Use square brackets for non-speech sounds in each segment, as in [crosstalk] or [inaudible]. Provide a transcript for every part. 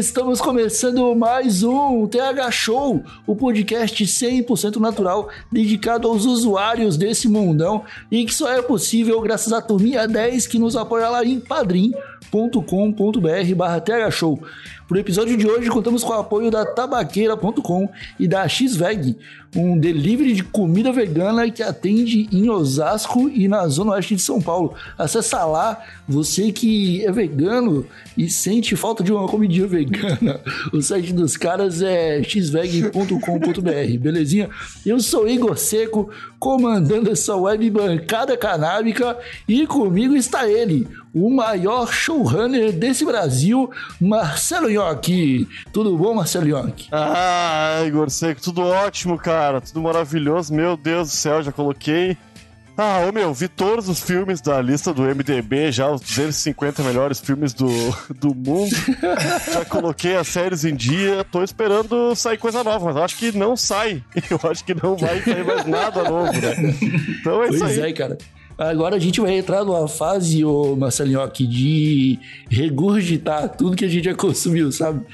Estamos começando mais um TH Show, o podcast 100% natural dedicado aos usuários desse mundão e que só é possível graças à turminha 10 que nos apoia lá em padrim.com.br barra TH Show. Pro episódio de hoje, contamos com o apoio da tabaqueira.com e da XVEG, um delivery de comida vegana que atende em Osasco e na zona oeste de São Paulo. Acessa lá, você que é vegano e sente falta de uma comidinha vegana. [laughs] O site dos caras é xveg.com.br, belezinha? Eu sou Igor Seco, comandando essa web bancada canábica e comigo está ele, o maior showrunner desse Brasil, Marcelo Nhoque. Tudo bom, Marcelo Nhoque? Ah, Igor Seco, tudo ótimo, cara. Tudo maravilhoso. Meu Deus do céu, já coloquei. Ah, ô meu, vi todos os filmes da lista do MDB, já os 250 melhores filmes do, do mundo. [laughs] já coloquei as séries em dia, tô esperando sair coisa nova, mas eu acho que não sai. [laughs] Eu acho que não vai sair mais nada novo, né? Então é Pois isso aí. é, cara. Agora a gente vai entrar numa fase, ô Marcelinho, aqui, de regurgitar tudo que a gente já consumiu, sabe? [laughs]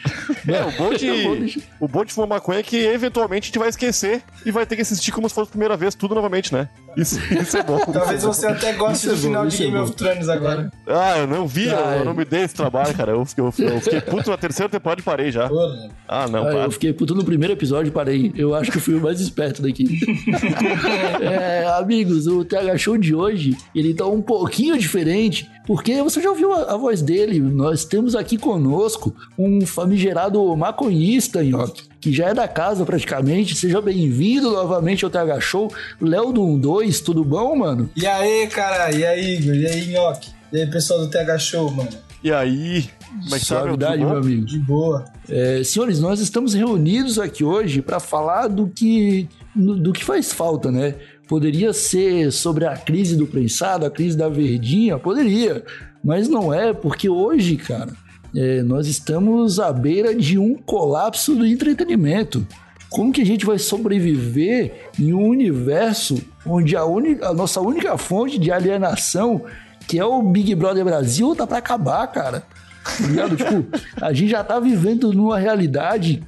É, o bom, de, deixar- o bom de fumar maconha é que eventualmente a gente vai esquecer e vai ter que assistir como se fosse a primeira vez, tudo novamente, né? Isso, isso é bom. Talvez você até goste Isso é do final bom, de é Game of Thrones agora. Ah, eu não vi, eu- eu, é. não me dei esse trabalho, cara. Eu, fiquei- eu, eu fiquei puto na terceira temporada e parei já. Porra. Ah, não, Ah, para. eu fiquei puto no primeiro episódio e parei. Eu acho que eu fui o mais esperto daqui. [laughs] É, amigos, o TH Show de hoje, ele tá um pouquinho diferente, porque você já ouviu a, a voz dele. Nós temos aqui conosco um famigerado maconhista, Nhoque, que já é da casa praticamente. Seja bem-vindo novamente ao TH Show. Léo do 12, tudo bom, mano? E aí, cara? E aí, Igor? E aí, Nhoque? E aí, pessoal do TH Show, mano? E aí? Como é tá? Suavidade, meu amigo. De boa. É, senhores, nós estamos reunidos aqui hoje para falar do que, do que faz falta, né? Poderia ser sobre a crise do prensado, a crise da verdinha, poderia, mas não é, porque hoje, cara, é, nós estamos à beira de um colapso do entretenimento. Como que a gente vai sobreviver em um universo onde a, única, a nossa única fonte de alienação, que é o Big Brother Brasil, tá para acabar, cara? Tá [laughs] tipo, a gente já tá vivendo numa realidade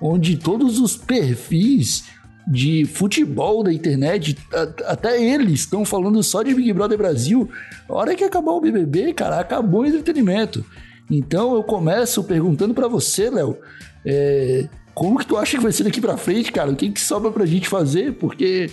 onde todos os perfis de futebol da internet, até eles estão falando só de Big Brother Brasil. A hora que acabar o BBB, cara, acabou o entretenimento. Então eu começo perguntando pra você, Léo, é, como que tu acha que vai ser daqui pra frente, cara? O que que sobra pra gente fazer? Porque,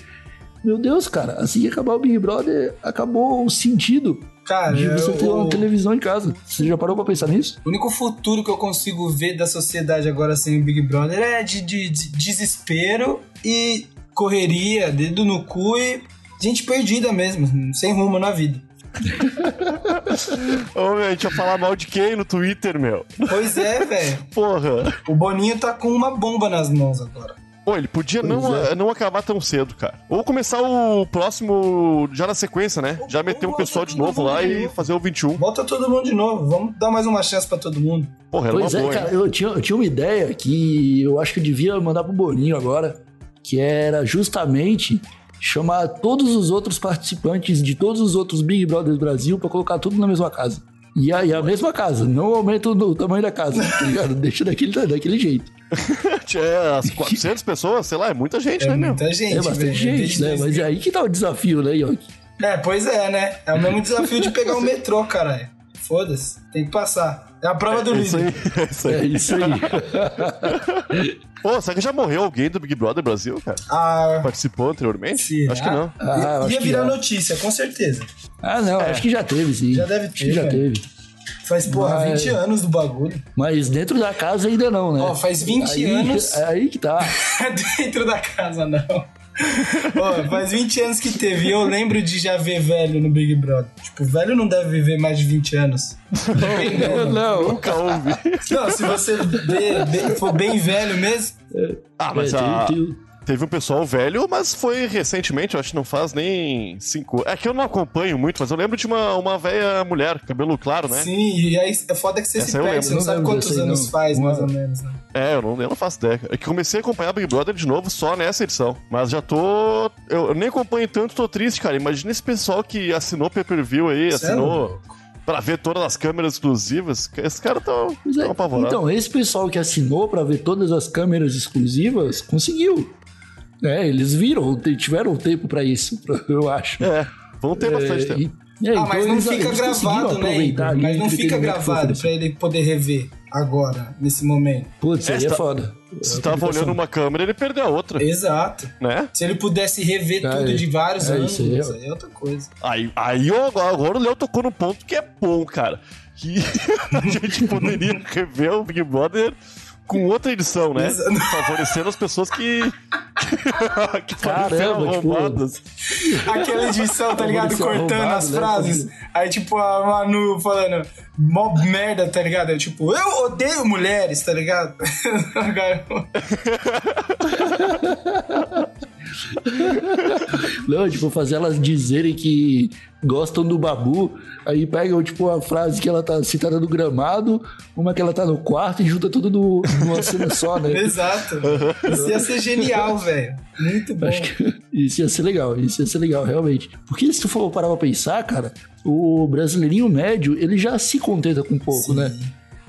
meu Deus, cara, assim que acabar o Big Brother, acabou o sentido Cara, de você ter eu- uma televisão em casa. Você já parou pra pensar nisso? o único futuro que eu consigo ver da sociedade agora sem o Big Brother é de, de- de desespero e correria, dedo no cu e gente perdida mesmo, sem rumo na vida. [laughs] Ô, meu, a gente vai falar mal de quem no Twitter, meu? Pois é, velho. Porra. O Boninho tá com uma bomba nas mãos agora. Pô, ele podia Pois não, é. não acabar tão cedo, cara. Ou começar o próximo já na sequência, né? Já meter um Ou pessoal de novo lá de e fazer o 21. Volta todo mundo de novo. Vamos dar mais uma chance pra todo mundo. Porra, era Pois uma é, boa, cara, eu tinha, eu tinha uma ideia que eu acho que eu devia mandar pro Boninho agora, que era justamente chamar todos os outros participantes de todos os outros Big Brothers Brasil pra colocar tudo na mesma casa. E a, e a mesma casa, não aumenta o tamanho da casa, tá ligado? Deixa daquele, daquele jeito. [laughs] É, as 400 pessoas, sei lá, é muita gente, É né, meu? muita gente, É bastante velho. gente, Desde né? Mas 2000. é aí que tá o desafio, né, Yoki? É, pois é, né? É o mesmo desafio de pegar o metrô, caralho. Foda-se, tem que passar. É a prova do É isso aí, líder. é isso aí. É isso aí. [laughs] Pô, será que já morreu alguém do Big Brother Brasil, cara? Ah, Participou anteriormente? será? Acho que não. Ah, ia acho que virar já. notícia, com certeza. Ah, não, acho que já teve, sim. Já deve Acho que ter, já teve. Faz, porra, Mas- 20 anos do bagulho. Mas dentro da casa ainda não, né? Ó, faz 20 aí, anos. É aí que tá. [laughs] Dentro da casa, não. Faz 20 anos que teve. E eu lembro de já ver velho no Big Brother. Tipo, velho não deve viver mais de 20 anos. Dependendo. [laughs] não. Nunca ouvi. Não, se você bem- bem- for bem velho mesmo. Ah, mas É, tem- a- tem- teve um pessoal velho, mas foi recentemente, eu acho que não faz nem cinco. É que eu não acompanho muito, mas eu lembro de uma, uma velha mulher, cabelo claro, né? Sim, e aí é foda que você Essa se perde. Você não Não sabe lembro quantos anos não. faz, mais ou menos, né? É, eu não, eu não faço ideia. É que comecei a acompanhar Big Brother de novo só nessa edição. Mas já tô. Eu, eu nem acompanho tanto, tô triste, cara. Imagina esse pessoal que assinou pay per view aí, é assinou pra ver todas as câmeras exclusivas. Esses caras tão, Pois é. tão apavorados. Então, esse pessoal que assinou pra ver todas as câmeras exclusivas conseguiu. É, eles viram, tiveram tempo pra isso, [laughs] eu acho. É, vão ter bastante É, tempo. e- é, Ah, então mas não eles- fica eles gravado, né? Mas não fica gravado pra ele poder rever agora, nesse momento. Putz, aí é foda. Se É tava olhando uma câmera, ele perdeu a outra, Exato. né? Se ele pudesse rever Ah, tudo é. de vários É, anos, isso aí é- aí é outra coisa. Aí, aí agora, agora o Léo tocou num ponto que é bom, cara. Que [laughs] a gente poderia rever o Big Brother com outra edição, né? Exato. [laughs] Favorecendo as pessoas que. [laughs] que Caramba, ser tipo, arrombadas. Aquela edição, tá ligado? Cortando as né? frases. Aí, tipo, a Manu falando, mó merda, tá ligado? Tipo, eu odeio mulheres, tá ligado? [laughs] [laughs] Não, tipo, fazer elas dizerem que gostam do babu, aí pegam, tipo, a frase que ela tá citada no gramado, uma que ela tá no quarto e junta tudo no- numa cena só, né? [laughs] Exato. Isso ia ser genial, velho. Muito bom. Acho que isso ia ser legal, isso ia ser legal, realmente. Porque se tu for parar pra pensar, cara, o brasileirinho médio, ele já se contenta com pouco, né?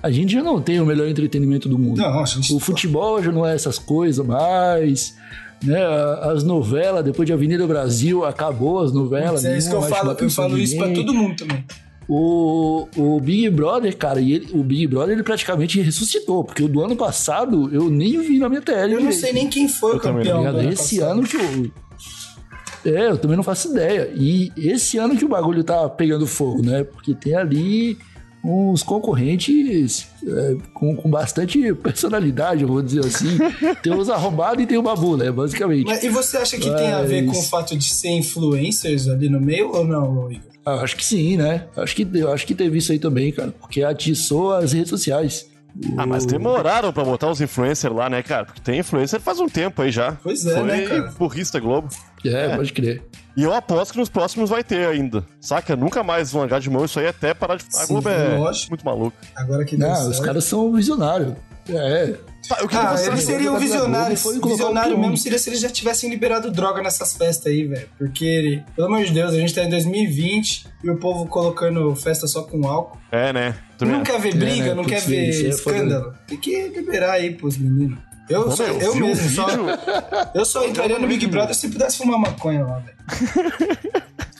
A gente já não tem o melhor entretenimento do mundo. Não, gente- O futebol já não é essas coisas mais. Né, as novelas, depois de Avenida Brasil, acabou as novelas. é isso que eu falo. Eu falo isso pra ninguém. todo mundo também. O, o Big Brother, cara, e ele- o Big Brother ele praticamente ressuscitou, porque o do ano passado eu nem vi na minha tele. Eu não sei nem quem foi o também campeão. Ano Esse passado. ano que o. É, eu também não faço ideia. E esse ano que o bagulho tá pegando fogo, né? Porque tem ali uns concorrentes é, com, com bastante personalidade, eu vou dizer assim. [laughs] tem os arrombados e tem o babu, né? Basicamente. Mas, e você acha que tem a ver com o Mas- fato de ser influencers ali no meio ou não, Igor? Ah, acho que sim, né? Acho que, eu acho que teve isso aí também, cara. Porque atiçou as redes sociais. Ah, mas demoraram pra botar os influencers lá, né, cara? Porque tem influencer faz um tempo aí já. Pois é, Foi né, cara? burrista Globo. É, pode crer. E eu aposto que nos próximos vai ter ainda. Saca? Nunca mais vão largar de mão isso aí até parar de. A Sim, Globo é lógico. muito maluca. Agora que Não, os caras são visionários. É. Tá, eu queria Ah, você- eles seriam visionários. Visionário o mesmo seria se eles já tivessem liberado droga nessas festas aí, velho. Porque, pelo amor de Deus, a gente tá em 2020 e o povo colocando festa só com álcool. É, né? Também Não quer ver briga, né? não Putz, quer ver é escândalo. Tem que liberar aí pros meninos. Eu, Ô, só, meu, eu mesmo, só, eu só entraria no Big Brother se pudesse fumar maconha lá, velho.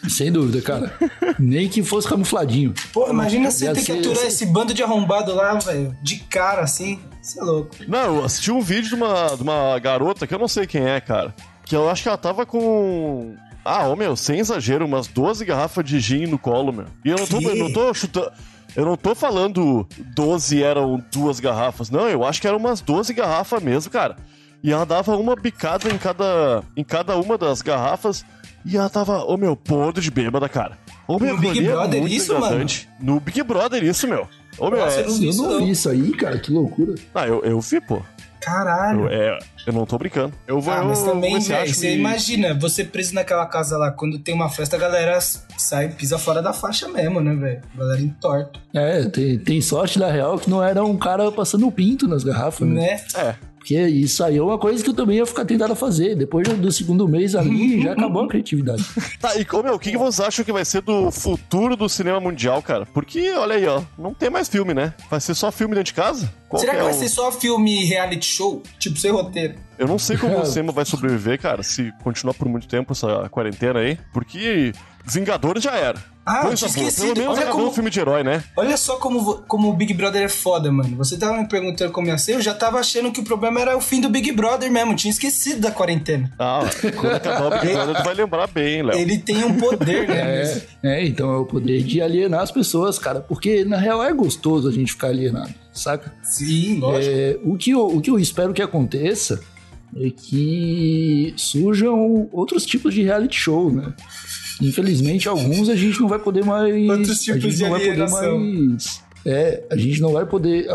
Sem dúvida, cara. Nem que fosse camufladinho. Pô, imagina você ter que aturar ser- esse bando de arrombado lá, velho, de cara assim. Você é louco. Não, eu assisti um vídeo de uma, de uma garota que eu não sei quem é, cara. Que eu acho que ela tava com. Ah, ô meu, sem exagero, umas 12 garrafas de gin no colo, meu. E eu não tô, eu não tô chutando. Eu não tô falando 12 eram duas garrafas. Não, eu acho que eram umas 12 garrafas mesmo, cara. E ela dava uma bicada em cada, em cada uma das garrafas. E ela tava, ô meu, podre de bêbada, cara. Ô meu, No Big é Brother muito isso, mano? No Big Brother isso, meu. Ô meu, Nossa, é... eu não vi Eu isso, não vi isso aí, cara. Que loucura. Ah, eu, eu vi, pô. Caralho. Eu, é, eu não tô brincando. Eu vou. Ah, mas eu- também, você velho, você que- imagina, você preso naquela casa lá, quando tem uma festa, a galera sai, pisa fora da faixa mesmo, né, velho? A galera entorta, É, tem, tem sorte da real que não era um cara passando pinto nas garrafas, né? né? É. Porque isso aí é uma coisa que eu também ia ficar tentado a fazer. Depois do segundo mês ali, já [laughs] acabou a criatividade. Tá, e ô, meu, o que, que vocês acham que vai ser do futuro do cinema mundial, cara? Porque, olha aí, ó, não tem mais filme, né? Vai ser só filme dentro de casa? Qual Será que é vai o- ser só filme reality show? Tipo, sem roteiro? Eu não sei como [laughs] o cinema vai sobreviver, cara, se continuar por muito tempo essa quarentena aí. Porque Vingadores já era. Ah, eu tinha esquecido. Pelo menos Olha como- um filme de herói, né? Olha só como, como o Big Brother é foda, mano. Você tava me perguntando como ia ser, eu já tava achando que o problema era o fim do Big Brother mesmo. Tinha esquecido da quarentena. Ah, quando acabar o Big [laughs] Brother, tu vai lembrar bem, Léo. Ele tem um poder, né? [laughs] É, é, então é o poder de alienar as pessoas, cara. Porque na real é gostoso a gente ficar alienado, saca? Sim, lógico. É, o, que eu, o que eu espero que aconteça é que surjam outros tipos de reality show, né? Infelizmente, alguns a gente não vai poder mais. Outros tipos a gente de não vai poder mais. É, a gente não vai poder.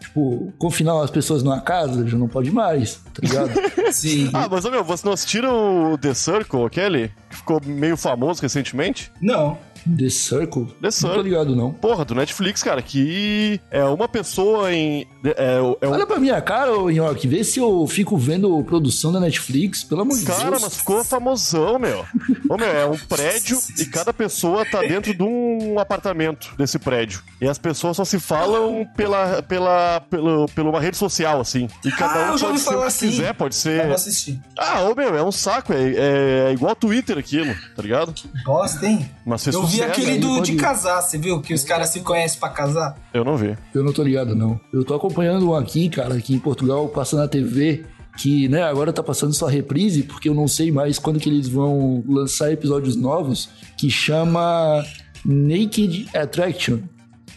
Tipo, confinar as pessoas numa casa, já não pode mais, tá ligado? [laughs] Sim. Ah, mas, meu, vocês não assistiram o The Circle, aquele? Que ficou meio famoso recentemente? Não. The Circle? The Não Circle. tô ligado, não. Porra, do Netflix, cara, que é uma pessoa em. É, é um Olha pra minha cara, ô Nhoque, vê se eu fico vendo produção da Netflix, pelo amor de Cara, Deus. mas ficou famosão, meu. Ô, meu, é um prédio [laughs] e cada pessoa tá dentro de um apartamento desse prédio. E as pessoas só se falam pela, pela, pela, pela uma rede social, assim. E cada Ah, um pode ser o falar que assim. quiser, pode Eu ser. vou assistir. Ah, ô, meu, é um saco. É, é igual Twitter aquilo, tá ligado? Bosta, hein? Mas Eu vi sucesso. aquele do, de ir. casar, você viu? Que os caras se conhecem pra casar. Eu não vi. Eu não tô ligado, não. Eu tô acompanhando um aqui, cara, aqui em Portugal, passando na TV, que, né, agora tá passando só reprise, porque eu não sei mais quando que eles vão lançar episódios novos, que chama Naked Attraction,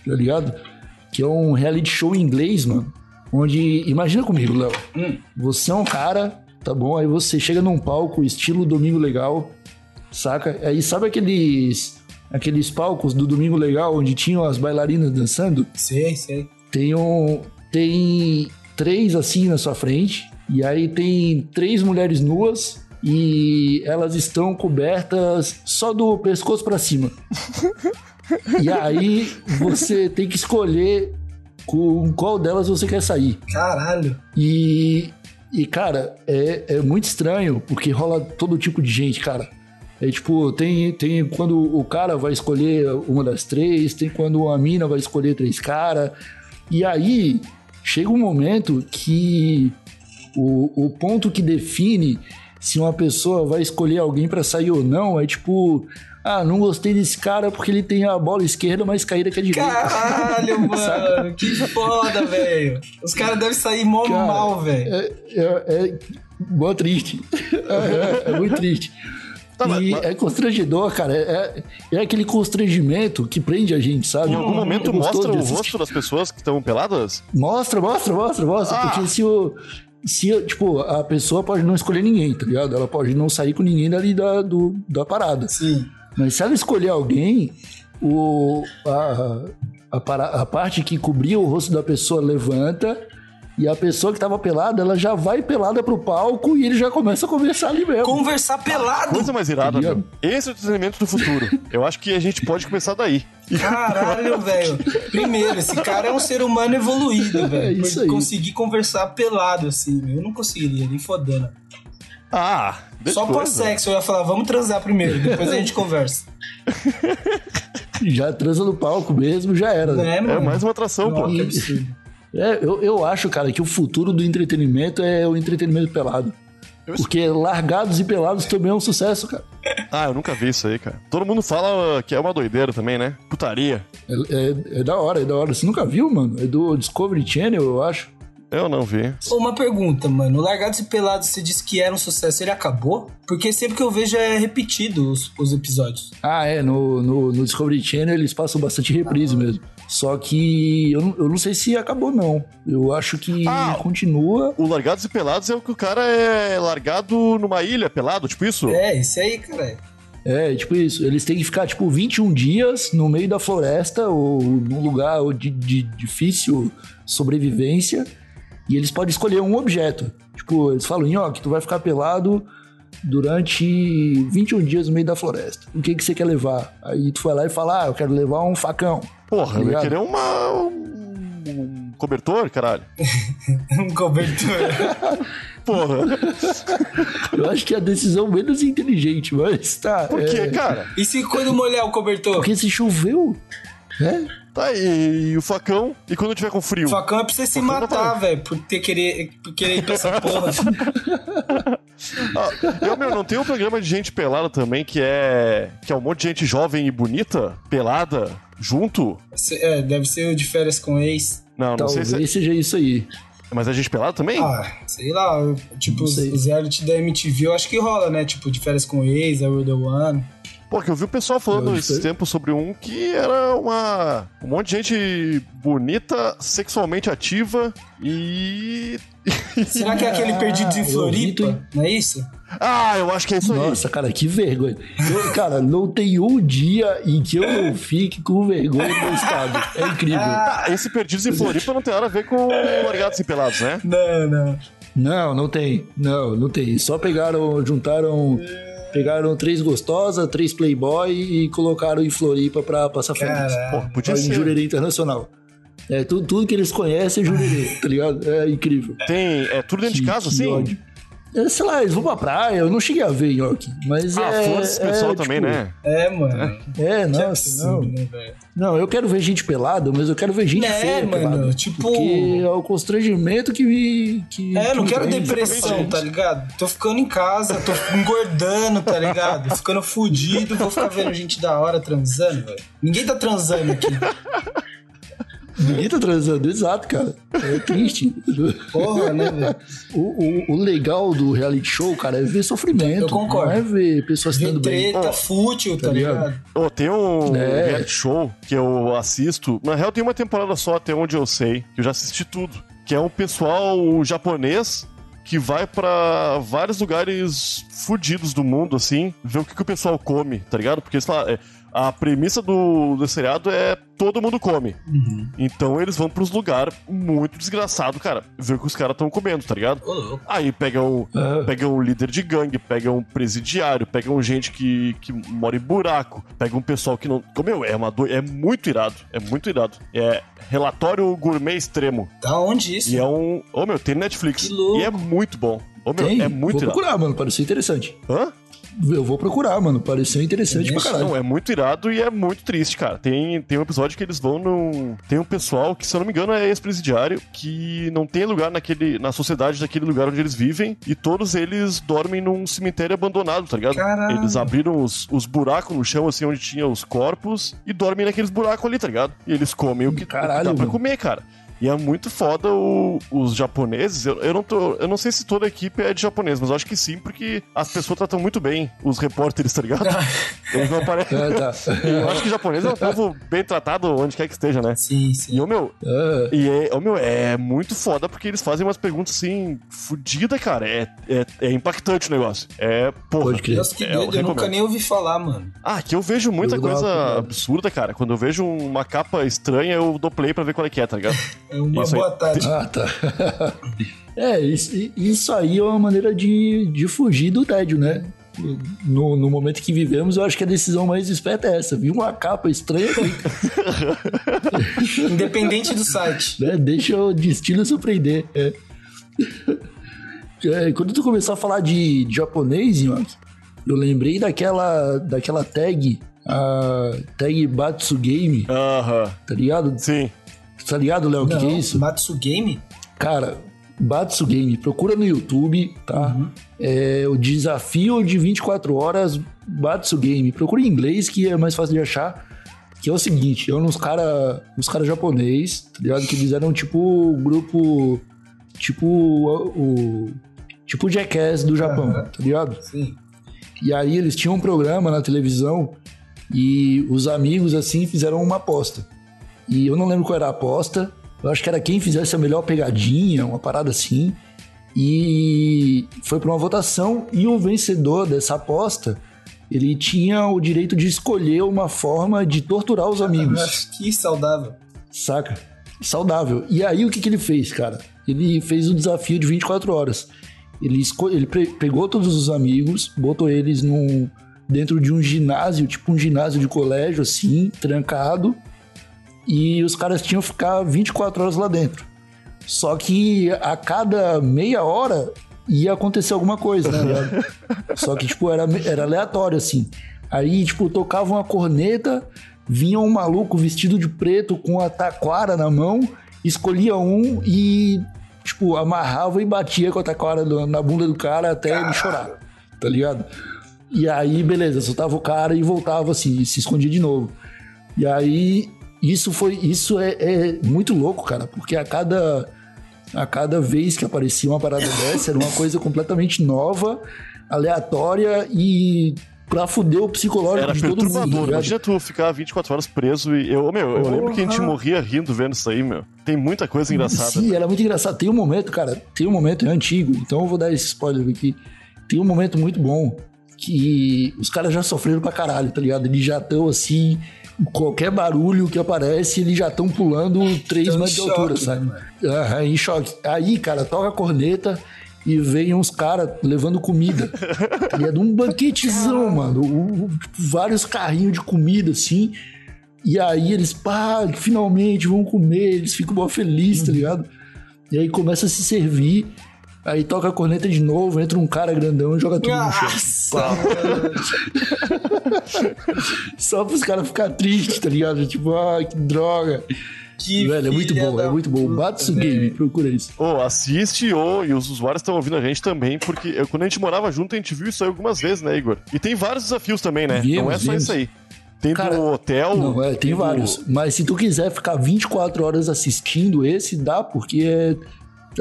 tá ligado? Que é um reality show em inglês, mano. Onde, imagina comigo, Léo. Hum. Você é um cara, tá bom? Aí você chega num palco, estilo Domingo Legal, saca? Aí sabe aqueles aqueles palcos do Domingo Legal onde tinham as bailarinas dançando? Sei, sei. Tem um. Tem três assim na sua frente. E aí tem três mulheres nuas. E elas estão cobertas só do pescoço pra cima. [laughs] e aí você tem que escolher com qual delas você quer sair. Caralho. E, e cara, é, é muito estranho, porque rola todo tipo de gente, cara. É tipo, tem, tem quando o cara vai escolher uma das três, tem quando a mina vai escolher três caras. E aí chega um momento que o, o ponto que define se uma pessoa vai escolher alguém pra sair ou não é tipo, ah, não gostei desse cara porque ele tem a bola esquerda mais caída que a direita. Caralho, [laughs] mano. que foda, velho. Os caras devem sair mó Cara, mal, velho. É, é, é mó triste. [laughs] É- é muito triste. Tá, mas- e mas- é constrangedor, cara. É, é aquele constrangimento que prende a gente, sabe? Em algum momento É mostra o rosto das pessoas que estão peladas? Mostra, mostra, mostra, mostra. Ah. Porque se o. Se, tipo, a pessoa pode não escolher ninguém, tá ligado? Ela pode não sair com ninguém dali da, do, da parada. Sim. Mas se ela escolher alguém, o, a, a, a parte que cobria o rosto da pessoa levanta e a pessoa que tava pelada, ela já vai pelada pro palco e ele já começa a conversar ali mesmo. Conversar pelado. Coisa mais irada, meu. Esse é o entretenimento do futuro. Eu acho que a gente pode começar daí. Caralho, velho. Primeiro, esse cara é um ser humano evoluído, [laughs] velho. É Por aí. conseguir conversar pelado, assim. Eu não conseguiria, nem fodendo. Ah, Só coisa. pós-sexo, eu ia falar, vamos transar primeiro, depois a gente conversa. [laughs] Já transa no palco mesmo, já era. Não né? é, mano? É mais uma atração, pô. Nossa, que absurdo. É, eu, eu acho, cara, que o futuro do entretenimento é o entretenimento pelado. Porque largados e pelados também é um sucesso, cara. Ah, eu nunca vi isso aí, cara. Todo mundo fala que é uma doideira também, né? Putaria. É, é- é da hora, é da hora. Você nunca viu, mano? É do Discovery Channel, eu acho. Eu não vi. Uma pergunta, mano. O Largados e Pelados, você disse que era um sucesso, ele acabou? Porque sempre que eu vejo é repetido os, os episódios. Ah, é, no, no, no Discovery Channel eles passam bastante reprise mesmo. Só que eu não, eu não sei se acabou, não. Eu acho que Ah. continua. O Largados e Pelados é o que o cara é largado numa ilha, pelado, tipo isso? É, isso aí, cara. É, tipo isso. Eles têm que ficar, tipo, 21 dias no meio da floresta ou num lugar de, de difícil sobrevivência. E eles podem escolher um objeto. Tipo, eles falam, Nhoque, tu vai ficar pelado durante 21 dias no meio da floresta. O que, que você quer levar? Aí tu vai lá e fala, ah, eu quero levar um facão. Porra, eu ia querer uma. Um, um cobertor, caralho. [laughs] Um cobertor. [laughs] Porra. Eu acho que é a decisão menos inteligente, mas tá. Por quê, é, cara? e se quando molhar o cobertor? Porque se choveu, né? Tá, e, e o facão? E quando tiver com frio? O facão é pra você se não matar, velho, por ter querer, por querer ir pra essa porra. [laughs] Ah, eu, meu, não tem um programa de gente pelada também que é. que é um monte de gente jovem e bonita, pelada, junto? É, deve ser o de férias com ex. Não, não Talvez sei se. seja isso aí. Mas é gente pelada também? Ah, sei lá, tipo, os, sei. os reality da MTV eu acho que rola, né? Tipo, de férias com ex, a The One. Pô, que eu vi o pessoal falando esses sei. tempos sobre um que era uma. um monte de gente bonita, sexualmente ativa e. [laughs] Será que é aquele perdido em eu vi, Floripa? tu- Não é isso? Ah, eu acho que é isso aí. Nossa, cara, que vergonha. Eu, cara, não tem um dia em que eu não fique com vergonha do meu estado. É incrível. Ah, esse Perdidos em Floripa não tem nada a ver com Largados e Pelados, né? Não, não. Não, não tem. Não, não tem. Só pegaram, juntaram. Pegaram três gostosas, três playboy e colocaram em Floripa pra passar férias. Pô, podia Em ser. Jurerê Internacional. É, tudo, tudo que eles conhecem é Jurerê, tá ligado? É incrível. Tem. É tudo dentro de Que- casa, que assim? ódio. É, sei lá, eles vão pra praia, eu não cheguei a ver York, mas Ah, é... foda-se esse pessoal é, também, tipo, né? é, mano. É, Que nossa, não. né? Não, eu quero ver gente pelada, mas eu quero ver gente É, feia mano, pelada. tipo- Porque é o constrangimento que me... Que, É, que não me quero prende. depressão, tá ligado? Tô ficando em casa, tô engordando, tá ligado? [laughs] Ficando fudido, vou ficar vendo gente da hora transando, velho. Ninguém tá transando aqui. Ninguém tá transando, exato, cara. É triste. Porra, né, velho? O, o, o legal do reality show, cara, é ver sofrimento. Eu concordo. Não é ver pessoas Ver dando bem. treta Ó, fútil, tá, tá ligado? ligado? Ô, tem um É. reality show que eu assisto. Na real, tem uma temporada só, até onde eu sei, que eu já assisti tudo. Que é um pessoal japonês que vai pra vários lugares fudidos do mundo, assim, ver o que, que o pessoal come, tá ligado? Porque eles falam, é, a premissa do, do seriado é todo mundo come. Então eles vão pros lugares muito desgraçado, cara. Ver o que os caras estão comendo, tá ligado? Louco. Aí pegam, Ah. pegam líder de gangue, pegam presidiário, pegam gente que, que mora em buraco, pegam um pessoal que não. Meu, é uma do... é muito irado. É muito irado. É relatório gourmet extremo. Da onde isso? E é um. Ô meu, tem Netflix. E é muito bom. Ô meu, Tem? é muito Vou irado. procurar, mano, pareceu interessante. Hã? Eu vou procurar, mano, pareceu interessante pra Isso, caralho. Não, é muito irado e é muito triste, cara. Tem, tem um episódio que eles vão num. Tem um pessoal que, se eu não me engano, é ex-presidiário, que não tem lugar naquele, na sociedade daquele lugar onde eles vivem, e todos eles dormem num cemitério abandonado, tá ligado? Caralho. Eles abriram os, os buracos no chão, assim, onde tinha os corpos, e dormem naqueles buracos ali, tá ligado? E eles comem o que, o que Caralho, dá pra mano. comer, cara. E é muito foda o- os japoneses. Eu, eu não tô, eu não sei se toda a equipe é de japonês, mas eu acho que sim, porque as pessoas tratam muito bem os repórteres, tá ligado? [laughs] Eles não aparecem. É, tá. Eu acho que japonês é um povo bem tratado onde quer que esteja, né? Sim, E, sim. ô meu, É. e é, ô, meu, é muito foda porque eles fazem umas perguntas assim, fodida, cara. É, é, é impactante o negócio. É, porra. Pode crer. Nossa, que É, eu doido, eu nunca nem ouvi falar, mano. Ah, que eu vejo muita Eu coisa absurda, cara. Quando eu vejo uma capa estranha, eu dou play pra ver qual é que é, tá ligado? [laughs] É uma Isso aí. boa tarde. Ah, tá. [laughs] é, isso, isso aí é uma maneira de, de fugir do tédio, né? No, no momento que vivemos, eu acho que a decisão mais esperta é essa. Vi uma capa estranha, clica, [laughs] Independente do site. né? Deixa o destino surpreender. É. É, quando tu começou a falar de, de japonês, eu lembrei daquela, daquela tag, a tag Batsu Game, Aham. tá ligado? Sim. Tá ligado, Léo? O que, que é isso? Matsu Game? Cara, Batsu Game, procura no YouTube, tá? É o desafio de 24 horas Batsu Game. Procura em inglês que é mais fácil de achar. Que é o seguinte, é uns cara, uns cara japonês, tá ligado? Que eles eram tipo o grupo, tipo o, tipo o Jackass do Japão, Aham. tá ligado? Sim. E aí eles tinham um programa na televisão e os amigos, assim, fizeram uma aposta. E eu não lembro qual era a aposta. Eu acho que era quem fizesse a melhor pegadinha, uma parada assim. E foi para uma votação e o vencedor dessa aposta, ele tinha o direito de escolher uma forma de torturar os amigos. Que saudável. Saca? Saudável. E aí o que, que ele fez, cara? Ele fez o desafio de 24 horas. Ele, ele pegou todos os amigos, botou eles num, dentro de um ginásio, tipo um ginásio de colégio, assim, trancado. E os caras tinham que ficar 24 horas lá dentro. Só que a cada meia hora ia acontecer alguma coisa, né? [laughs] Só que, tipo, era, era aleatório, assim. Aí, tipo, tocava uma corneta, vinha um maluco vestido de preto com a taquara na mão, escolhia um e, tipo, amarrava e batia com a taquara na bunda do cara até ele chorar. tá ligado? E aí, beleza, soltava o cara e voltava assim, e se escondia de novo. E aí, isso foi. Isso é, é muito louco, cara, porque a cada. A cada vez que aparecia uma parada [laughs] dessa, era uma coisa completamente nova, aleatória e pra fuder o psicológico Era de todo mundo. tá perturbador. ligado? Imagina tu ficar 24 horas preso e. Eu, meu, eu lembro que a gente morria rindo vendo isso aí, meu. Tem muita coisa engraçada. Sim, era muito engraçado. Tem um momento, cara, tem um momento, é antigo, então eu vou dar esse spoiler aqui. Tem um momento muito bom que os caras já sofreram pra caralho, tá ligado? Eles já estão assim, qualquer barulho que aparece, eles já estão pulando 3 Tão em metros de altura, sabe? Aham, em choque. Aí, cara, toca a corneta e vem uns caras levando comida. tá ligado? Um banquetezão, mano. O- o- tipo, vários carrinhos de comida, assim. E aí eles, pá, finalmente vão comer, eles ficam mó felizes, tá ligado? E aí começa a se servir, aí toca a corneta de novo, entra um cara grandão e joga tudo no chão. Nossa. [laughs] Só pros caras ficar tristes, tá ligado? Tipo, ah, que droga. Que Velho, é muito bom, é muito bom. velho. game, procura isso. Ô, assiste, ô, e os usuários estão ouvindo a gente também, porque eu- quando a gente morava junto, a gente viu isso aí algumas vezes, né, Igor? E tem vários desafios também, né? Vimos, Não é só vimos. isso aí. Tem Cara, do hotel. Não, é, tem do- vários. Mas se tu quiser ficar 24 horas assistindo esse, dá, porque é.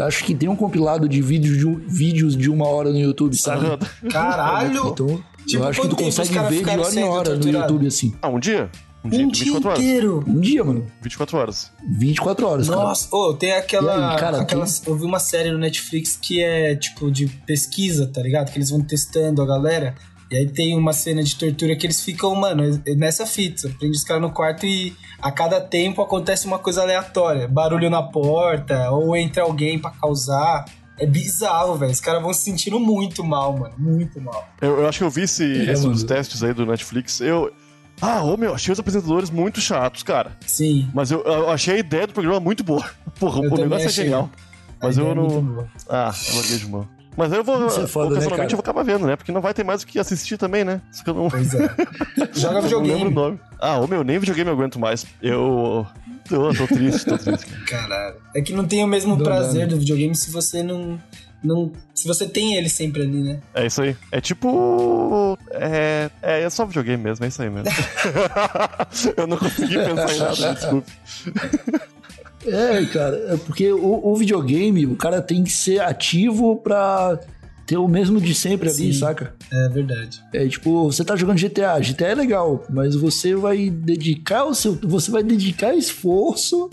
Acho que tem um compilado de vídeos de, um- vídeos de uma hora no YouTube, sabe? Caralho! Então, Tipo, eu acho que tu consegue ver de hora em hora no? YouTube, assim. Ah, um dia? Um dia, Um dia 24 horas. inteiro. Um dia, mano. 24 horas. 24 horas, cara. Nossa, ô, tem aquela. Aí, cara, aquela tem- Eu vi uma série no Netflix que é tipo de pesquisa, tá ligado? Que eles vão testando a galera. E aí tem uma cena de tortura que eles ficam, mano, nessa fita. Prende os caras no quarto e a cada tempo acontece uma coisa aleatória. Barulho na porta, ou entra alguém pra causar. É bizarro, velho. Os caras vão se sentindo muito mal, mano. Muito mal. Eu, eu acho que eu vi esse, É, esse dos testes aí do Netflix. Eu. Ah, ô meu, achei os apresentadores muito chatos, cara. Sim. Mas eu, eu achei a ideia do programa muito boa. [laughs] Porra, Eu o negócio é achei. genial. A Mas eu é não. Ah, eu larguei de mão. Mas aí eu vou. Isso é foda, né, ocasionalmente cara? eu vou acabar vendo, né? Porque não vai ter mais o que assistir também, né? Isso que eu não. Pois é. [laughs] Joga eu não lembro o videogame. nome. Ah, ô meu, nem videogame eu aguento mais. Eu. Eu tô triste, tô triste. cara. Caralho. É que não tem o mesmo dá, prazer né? do videogame se você não, não. Se você tem ele sempre ali, né? É isso aí. É tipo. É. É, é só videogame mesmo, é isso aí mesmo. [laughs] eu não consegui pensar em nada, desculpe. É, cara, é porque o, o videogame, o cara tem que ser ativo pra ter o mesmo de sempre ali, Sim. saca? É verdade. É tipo, você tá jogando GTA, GTA é legal, mas você vai dedicar o seu. Você vai dedicar esforço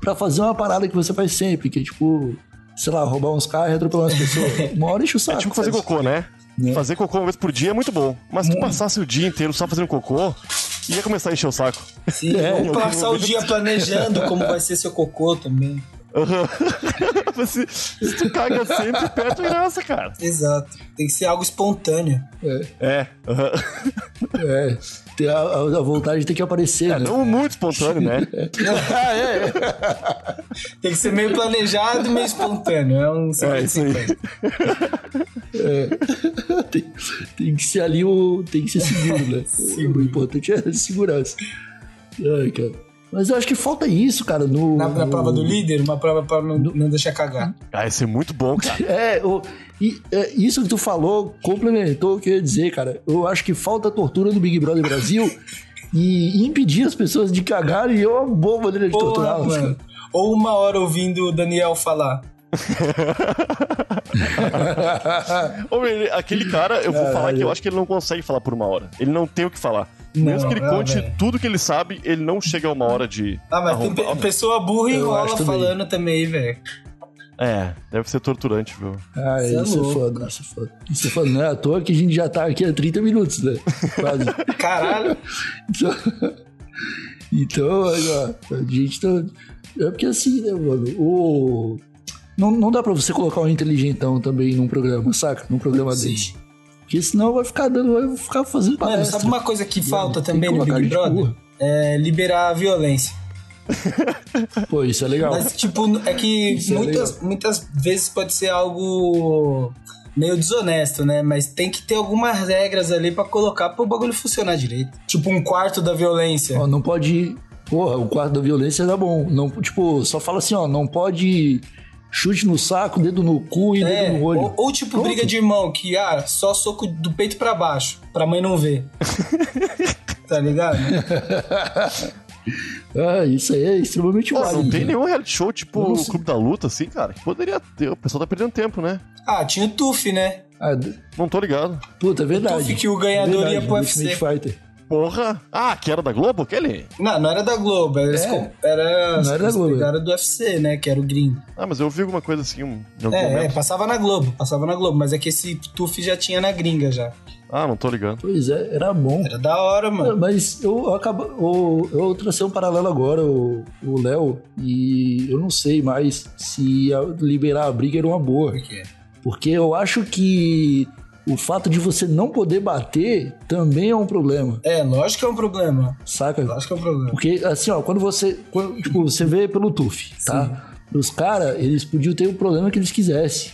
pra fazer uma parada que você faz sempre, que é tipo, sei lá, roubar uns carros e atropelar umas pessoas. [laughs] Uma hora enche o saco. É tipo fazer sabe? cocô, né? Né? Fazer cocô uma vez por dia é muito bom. Mas se tu passasse o dia inteiro só fazendo cocô, ia começar a encher o saco. Sim, [laughs] É, vamos passar o dia planejando como vai ser seu cocô também. Aham. [laughs] se, se tu caga sempre, perde a graça, cara. Exato. Tem que ser algo espontâneo. É. aham. É, ter a, a- a vontade tem que aparecer, né? Não muito espontâneo, né? Ah, [laughs] é. Tem que ser meio planejado e meio espontâneo. É um É isso aí. 50. [laughs] tem, tem que ser ali o. Tem que ser seguro, né? O importante é segurança. Ai, cara. Mas eu acho que falta isso, cara, no. Na, na no- prova do líder, uma prova pra não, não deixar cagar. Ah, ia ser muito bom, cara. [laughs] É, o, e, é, isso que tu falou complementou o que eu ia dizer, cara. Eu acho que falta tortura do Big Brother Brasil [laughs] e impedir as pessoas de cagarem é uma boa maneira de Porra, torturá-las. mano. Ou uma hora ouvindo o Daniel falar. Ele- aquele cara, eu vou falar que eu acho que ele não consegue falar por uma hora. Ele não tem o que falar. Mesmo que ele não, conte velho. tudo que ele sabe, ele não chega a uma hora de. Ah, mas tem pe- pessoa burra Eu enrola falando também, velho. É, deve ser torturante, viu? Ah, Isso é isso é louco. foda, isso é foda. Isso é foda. Não é à toa que a gente já tá aqui há 30 minutos, né? Quase. [laughs] Caralho. Então, então a gente tá. É porque assim, né, mano? O. Não, não dá pra você colocar um inteligentão também num programa, saca? Num programa Sim. desse. Porque senão vai ficar dando, vai ficar fazendo Mano, palestra. sabe uma coisa que falta também no Big Brother? É liberar a violência. [laughs] [laughs] Pô, isso é legal. Mas, tipo, é que Isso é muitas, muitas vezes pode ser algo meio desonesto, né? Mas tem que ter algumas regras ali pra colocar pro bagulho funcionar direito. Tipo, um quarto da violência. Ó, não pode. Porra, o quarto da violência dá bom. Não, tipo, só fala assim, ó, não pode chute no saco, dedo no cu e É, dedo no olho. ou, ou tipo Pronto. briga de irmão, que ah, só soco do peito pra baixo, pra mãe não ver. [laughs] tá ligado? [laughs] Ah, isso aí é extremamente válido. não tem né? nenhum reality show, tipo não o. Clube da Luta, assim, cara. Poderia ter. O pessoal tá perdendo tempo, né? Ah, tinha o Tuf, né? Ah, Não tô ligado. puta, é verdade. Tuf que o ganhador Verdade, ia pro UFC. Fighter. Porra. Ah, que era da Globo? Aquele? Não, não era da Globo, era, É. era, Não era da Globo. pegaram do UFC, né? Que era o gringo. Ah, mas eu vi alguma coisa assim um, É, é, passava na Globo, passava na Globo, mas é que esse Tuf já tinha na gringa já. Ah, não tô ligado. Pois é, era bom. Era da hora, mano. Mas eu acabo, eu, eu tracei um paralelo agora, o Léo, e eu não sei mais se liberar a briga era uma boa. Por quê? Porque eu acho que o fato de você não poder bater também é um problema, É, lógico que é um problema. saca? Lógico que é um problema. Porque, assim, ó, quando você. quando, tipo, você vê pelo TUF, tá? Os caras, eles podiam ter o problema que eles quisessem.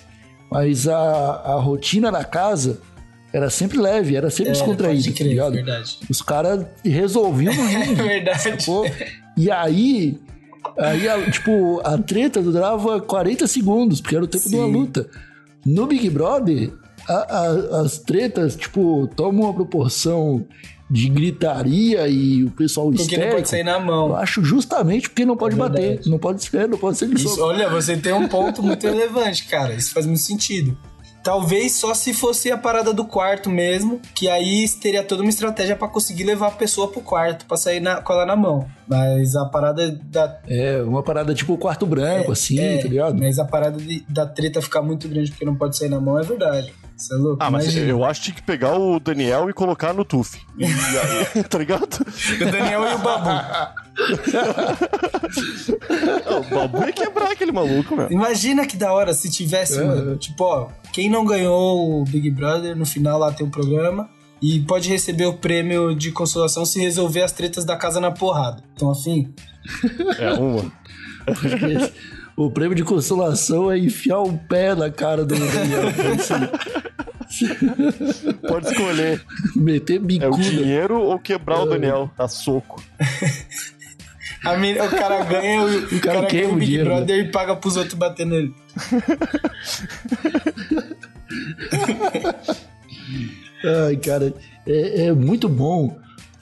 Mas a, a rotina da casa era sempre leve, era sempre É, descontraída, pode tá ligado? verdade. Os caras resolviam [laughs] no É ringue. verdade. sacou? E aí. Aí, a- tipo, a treta durava 40 segundos, porque era o tempo de uma Sim. luta. No Big Brother, a- a- as tretas, tipo, tomam uma proporção de gritaria e o pessoal Porque não histérico. pode sair na Eu mão. acho justamente porque não pode É bater, não pode ser, não pode ser Isso, olha, você tem um ponto muito [laughs] relevante, cara. Isso faz muito sentido. Talvez só se fosse a parada do quarto mesmo, que aí teria toda uma estratégia pra conseguir levar a pessoa pro quarto, pra sair na, com ela na mão. Mas a parada da. É, uma parada tipo o quarto branco, assim, é, tá ligado? Mas a parada de- da treta ficar muito grande porque não pode sair na mão é verdade. Você é louco? Ah, mas Imagina. eu acho que tinha que pegar o Daniel e colocar no Tuf. [laughs] Tá ligado? O Daniel e o Babu. [laughs] O Babu ia quebrar aquele maluco, meu. Imagina que da hora se tivesse, É. mano. Tipo, ó, quem não ganhou o Big Brother, no final lá tem um programa. E pode receber o prêmio de consolação se resolver as tretas da casa na porrada. Então, afim. É, uma. O prêmio de consolação é enfiar o pé na cara do Daniel. É. Pode escolher. Meter É o bicuda. dinheiro ou quebrar o Daniel a soco. [laughs] Mina- o cara ganha o, o cara cara queima o Big dinheiro, né? Brother e paga pros outros bater nele. Ai, cara, é, é muito bom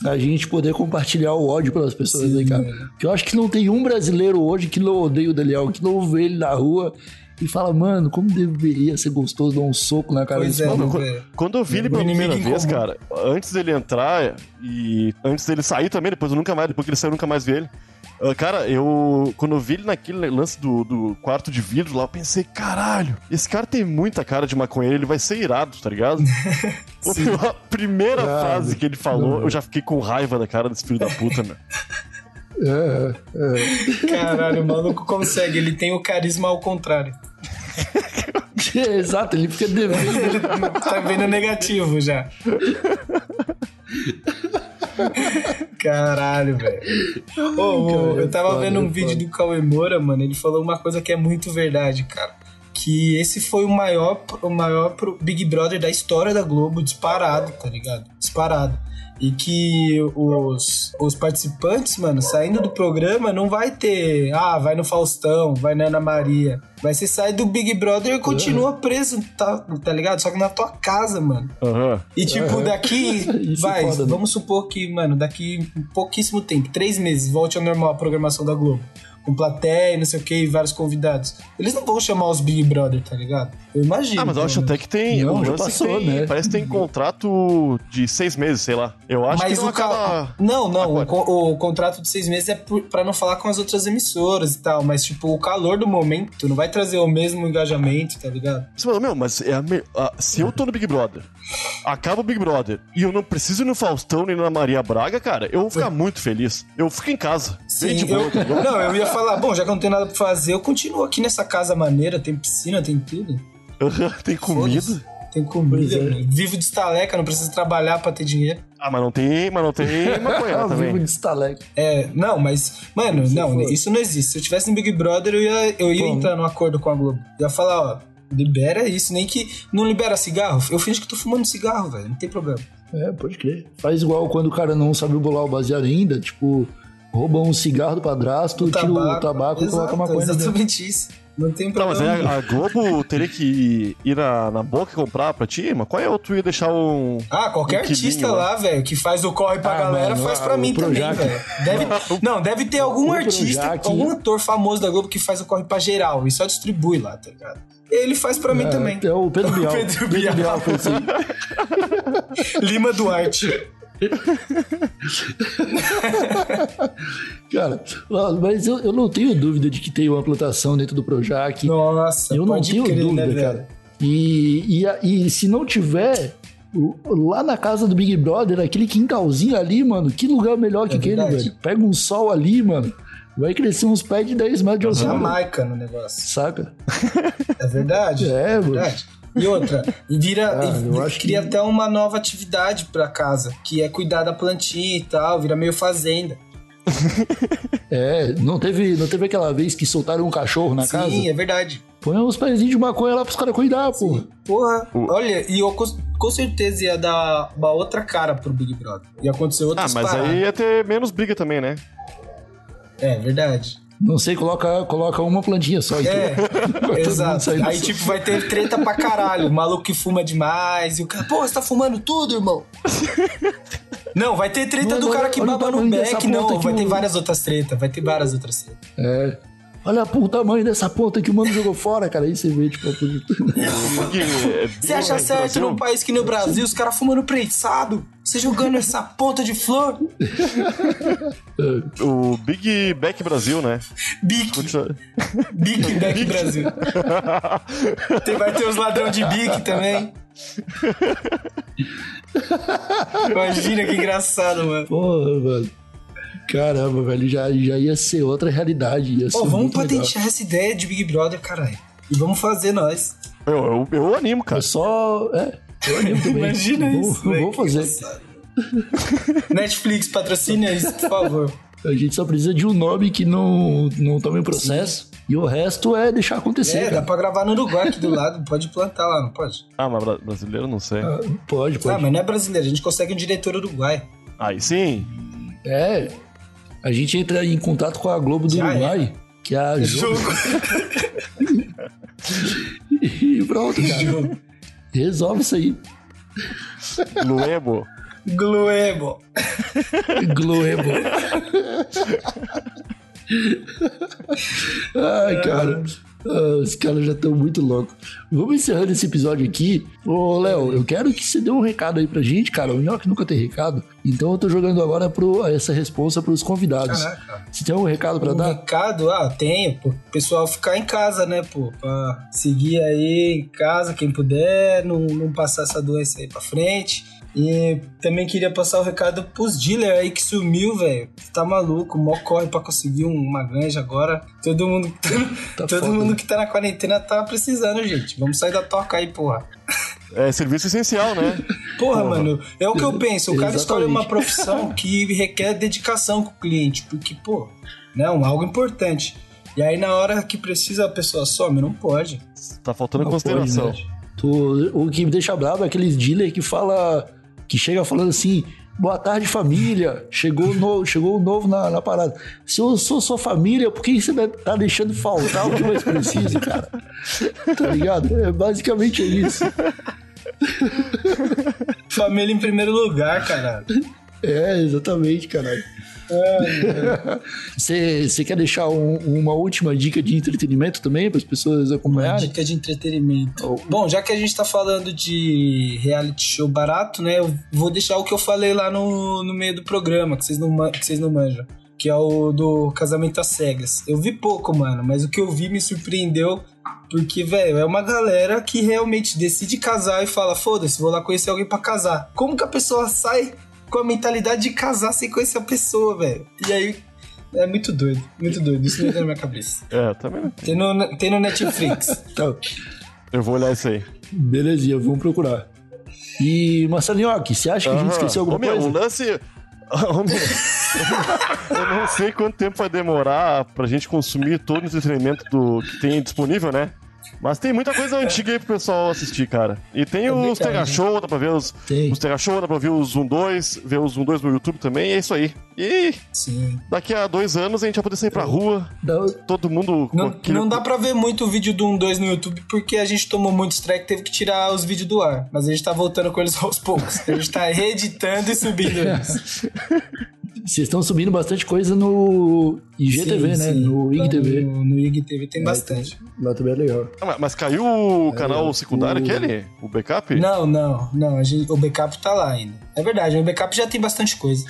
a gente poder compartilhar o ódio pelas pessoas Sim, aí, cara. Porque eu acho que não tem um brasileiro hoje que não odeia o Daniel, que não vê ele na rua e fala, mano, como deveria ser gostoso dar um soco na cara Pois desse é, maluco. Quando, velho. quando eu vi ele pela primeira vez, comum. cara, antes dele entrar e antes dele sair também, depois eu nunca mais, depois que ele saiu, eu nunca mais vi ele. Ah, Cara, eu. Quando eu vi ele naquele lance do, do quarto de vidro lá, eu pensei, caralho, esse cara tem muita cara de maconheiro, ele vai ser irado, tá ligado? [laughs] [laughs] a primeira Ah, frase que ele falou, não. eu já fiquei com raiva da cara desse filho da puta, meu. É, é. Caralho, o maluco consegue. Ele tem o carisma ao contrário. [laughs] Exato, ele fica devendo. Ele [laughs] tá vendo negativo já. Caralho, velho. Cara, eu tava vendo um é vídeo do Cauê Moura, mano. Ele falou uma coisa que é muito verdade, cara. Que esse foi o maior, o maior Big Brother da história da Globo, disparado, tá ligado? Disparado. E que os, os participantes, mano, saindo do programa, não vai ter. Ah, vai no Faustão, vai na Ana Maria. Vai ser sair do Big Brother e continua preso, tá, tá ligado? Só que na tua casa, mano. Aham. E tipo, daqui, [laughs] Isso é vai, foda, vamos supor que, mano, daqui pouquíssimo tempo, três meses, volte ao normal a programação da Globo. Com plateia, não sei o que, e vários convidados. Eles não vão chamar os Big Brother, tá ligado? Eu imagino. Ah, mas eu acho pelo até que tem. Não, já passou, tem, né? Parece que tem contrato de seis meses, sei lá. Eu acho mas que não o ca- acaba. Não, não. O, o contrato de seis meses é pra não falar com as outras emissoras e tal. Mas, tipo, o calor do momento não vai trazer o mesmo engajamento, tá ligado? Você fala, meu, mas é a me- a- se eu tô no Big Brother, acaba o Big Brother, e eu não preciso ir no Faustão nem na Maria Braga, cara, eu vou ficar [laughs] muito feliz. Eu fico em casa. bem de boa, tá [laughs] não, eu ia falar, bom, já que eu não tenho nada pra fazer, eu continuo aqui nessa casa maneira, tem piscina, tem tudo. [laughs] Tem comida. Tem comida, é. mano. Vivo de estaleca, não preciso trabalhar pra ter dinheiro. Ah, mas não tem, mas não tem [laughs] maconha Ah, vivo também. de estaleca. É, não, mas, mano, Se não, for. isso não existe. Se eu tivesse no Big Brother, eu ia, eu ia Como? entrar num acordo com a Globo. Eu ia falar, ó, libera isso, nem que não libera cigarro. Eu finge que tô fumando cigarro, velho, não tem problema. É, pode crer. Faz igual quando o cara não sabe bolar o baseado ainda, tipo, rouba um cigarro do padrasto, tira o tabaco e coloca a Exato, maconha dentro. Exatamente isso. Não tem Não, mas problema. aí a, a Globo teria que ir na, na boca e comprar pra ti? Mas qual é o tu ia deixar um. Ah, qualquer um artista lá, velho, que faz o corre pra Ah, galera, mano, faz pra o mim também, velho. Deve, [laughs] não, deve ter algum O artista, Projac- algum ator famoso da Globo que faz o corre pra geral e só distribui lá, tá ligado? Ele faz pra mim É, também. É o Pedro [laughs] Bial. Pedro Bial. foi assim. [laughs] Lima Duarte. [laughs] Cara, mas eu, eu não tenho dúvida de que tem uma plantação dentro do Projac. Nossa, eu não tenho crer, dúvida, né, cara. E, e, e se não tiver, lá na casa do Big Brother, aquele quintalzinho ali, mano, que lugar melhor que É aquele, verdade. velho? Pega um sol ali, mano, vai crescer uns pés de 10 metros de altura. Jamaica no negócio. Saca? É verdade? [laughs] É, mano. verdade. E outra, e vira. Ah, e eu acho cria que- até uma nova atividade pra casa, que é cuidar da plantinha e tal, vira meio fazenda. É, não teve, não teve aquela vez que soltaram um cachorro na Sim, casa? é verdade. Põe uns pezinhos de maconha lá pros caras cuidar, pô. Porra, olha, e eu com, com certeza ia dar uma outra cara pro Big Brother. Ia acontecer Ah, outras mas paradas. aí ia ter menos briga também, né? É verdade. Não sei, coloca, coloca uma plantinha só. É, [laughs] exato. Aí, sol. tipo, vai ter treta pra caralho. O maluco que fuma demais. E o cara, pô, você tá fumando tudo, irmão. Não, vai ter treta Não, do não, cara que baba no beck, não. Vai ter várias outras tretas. Vai ter várias outras tretas. É. Olha pro tamanho dessa ponta que o mano jogou fora, cara. Aí você vê, tipo, a polícia. Porque, é, Você acha Big certo num país que nem o Brasil, os caras fumando prensado? Você jogando essa ponta de flor? [laughs] O Big Back Brasil, né? Bic, Continua- Bic Beck Brasil. Tem, vai ter os ladrão de Bic também. [laughs] Imagina que engraçado, mano. Porra, mano. Caramba, velho. Já, já ia ser outra realidade. Ia ser Pô, vamos muito legal. patentear essa ideia de Big Brother, caralho. E vamos fazer nós. Eu, eu, eu animo, É cara. só. É. Eu animo também. [laughs] Imagina Vou- isso. Vou que fazer. Netflix, patrocina isso, por favor. A gente só precisa de um nome que não, não tome processo. E o resto é deixar acontecer. É, dá cara. pra gravar no Uruguai aqui do lado. Pode plantar lá, não pode? Ah, mas bra- brasileiro não sei. Ah, Pode, Ah, pode. mas não é brasileiro. A gente consegue um diretor uruguai. Aí sim. É. A gente entra em contato com a Globo do Já Uruguai, que é a [laughs] Jogo. [laughs] E pronto, cara. Resolve isso aí. Luebo. Gloebo. Gloebo. [laughs] Ai, cara. Ah, os caras já estão muito loucos. Vamos encerrando esse episódio aqui. Ô, Léo, eu quero que você dê um recado aí pra gente, cara. O Nhoque nunca tem recado. Então eu tô jogando agora pro, essa responsa pros convidados. Caraca. Você tem um recado pra Um dar? recado, ah, tenho, pô. O pessoal ficar em casa, né, pô? Pra seguir aí em casa, quem puder, não, não passar essa doença aí pra frente. E também queria passar o recado pros dealers aí que sumiu, velho. Tá maluco, mó corre pra conseguir um- uma ganja agora. Todo mundo, [laughs] Tá todo foda, mundo né? que tá na quarentena tá precisando, gente. Vamos sair da toca aí, porra. É serviço essencial, né? [laughs] Porra, mano, é o que eu penso. O cara Exatamente. escolhe uma profissão [laughs] que requer dedicação com o cliente, porque, pô, não, algo importante. E aí, na hora que precisa, a pessoa some, não pode. Tá faltando Não consideração. pode, né? Tu- o que me deixa bravo é aqueles dealer que fala. Que chega falando assim. Boa tarde, família. Chegou o novo, chegou o novo na, na parada. Se eu sou sua família, por que você tá deixando faltar o que mais precisa, cara? Tá ligado? É basicamente isso. Família em primeiro lugar, caralho. É, exatamente, caralho. [laughs] Você quer deixar um- uma última dica de entretenimento também para as pessoas acompanharem? Dica de entretenimento. Oh. Bom, já que a gente tá falando de reality show barato, né? Eu vou deixar o que eu falei lá no, no meio do programa, que vocês não, que vocês não manjam. Que é o do casamento às cegas. Eu vi pouco, mano, mas o que eu vi me surpreendeu. Porque, velho, é uma galera que realmente decide casar e fala: foda-se, vou lá conhecer alguém pra casar. Como que a pessoa sai com a mentalidade de casar sem conhecer a pessoa, velho? E aí. É muito doido, muito doido. Isso me entra na minha cabeça. É, também não tem. No, tem no Netflix. [laughs] Tá, Eu vou olhar isso aí. belezinha, vamos procurar. E, Marcelinho, você acha que a gente esqueceu alguma Ô, meu, coisa? O lance. [laughs] Eu não sei quanto tempo vai demorar pra gente consumir todo o entretenimento do... que tem disponível, né? Mas tem muita coisa antiga aí pro pessoal assistir, cara. E tem É os. Tega Show, dá pra ver os, Tem. os Tega Show, dá pra ver os 1-2, ver os 1-2 no YouTube também, e é isso aí. E Sim. daqui a dois anos a gente vai poder sair pra rua, Dá- todo mundo com Não, aquele- não dá pra ver muito o vídeo do 1-2 no YouTube porque a gente tomou muito strike e teve que tirar os vídeos do ar. Mas a gente tá voltando com eles aos poucos. A gente tá [laughs] reeditando e subindo eles. [laughs] Vocês estão subindo bastante coisa no IGTV, Sim, né? sim. No IGTV. No, no IGTV tem bastante. Lá também é legal. Ah, mas- Mas caiu o canal secundário o- aquele? O backup? Não, não, não. A gente, o backup tá lá ainda. É verdade, o backup já tem bastante coisa.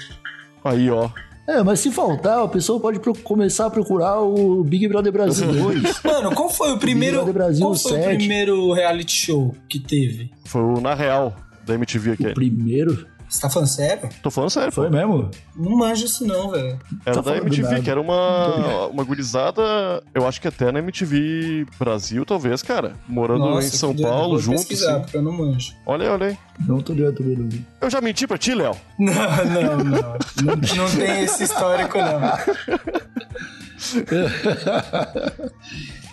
Aí, ó. É, mas se faltar, a pessoa pode começar a procurar o Big Brother Brasil 2. [laughs] Mano, qual foi o primeiro. Brother Brasil qual foi o 7. primeiro reality show que teve? Foi o Na Real, da MTV o aquele. primeiro. Você tá falando sério? Tô falando sério, Foi pô. mesmo? Não manjo isso não, velho. Era Tá da MTV, que era uma, uma gurizada, eu acho que até na MTV Brasil, talvez, cara. Morando Nossa, em São. Paulo, junto. pesquisar, assim. eu não manjo. Olha aí, olha aí. Não tô ligado também, não. Eu já menti pra ti, Léo? [laughs] Não, não, não. não. Não tem esse histórico, não. [laughs]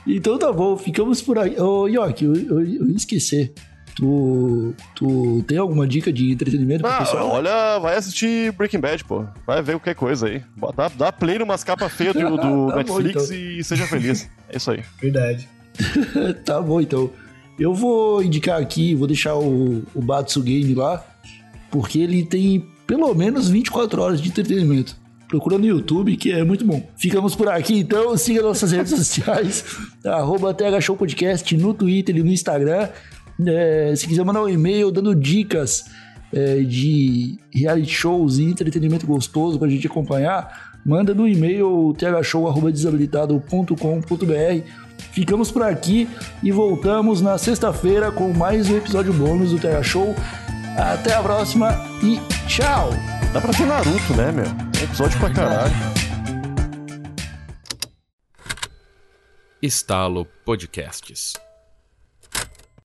Então tá bom, ficamos por aí. Ô, York, eu, eu, eu ia esquecer. Tu, tu tem alguma dica de entretenimento pro Ah, pessoal? olha, vai assistir Breaking Bad, pô. Vai ver qualquer coisa aí. Dá, dá play numas capas feias do, do [laughs] Tá bom, Netflix então. e seja feliz. É isso aí. [laughs] Verdade. [laughs] tá bom, então. Eu vou indicar aqui, vou deixar o, o Batsu Game lá, porque ele tem pelo menos 24 horas de entretenimento. Procura no YouTube, que é muito bom. Ficamos por aqui, então. Siga nossas redes sociais, arroba TH Show Podcast no Twitter e no Instagram. É, se quiser mandar um e-mail dando dicas é, de reality shows e entretenimento gostoso pra gente acompanhar, manda no e-mail thshow.desabilitado.com.br. Ficamos por aqui e voltamos na sexta-feira com mais um episódio bônus do TH Show. Até a próxima e tchau! Dá pra ver Naruto, né, meu? É episódio pra caralho. Estalo Podcasts.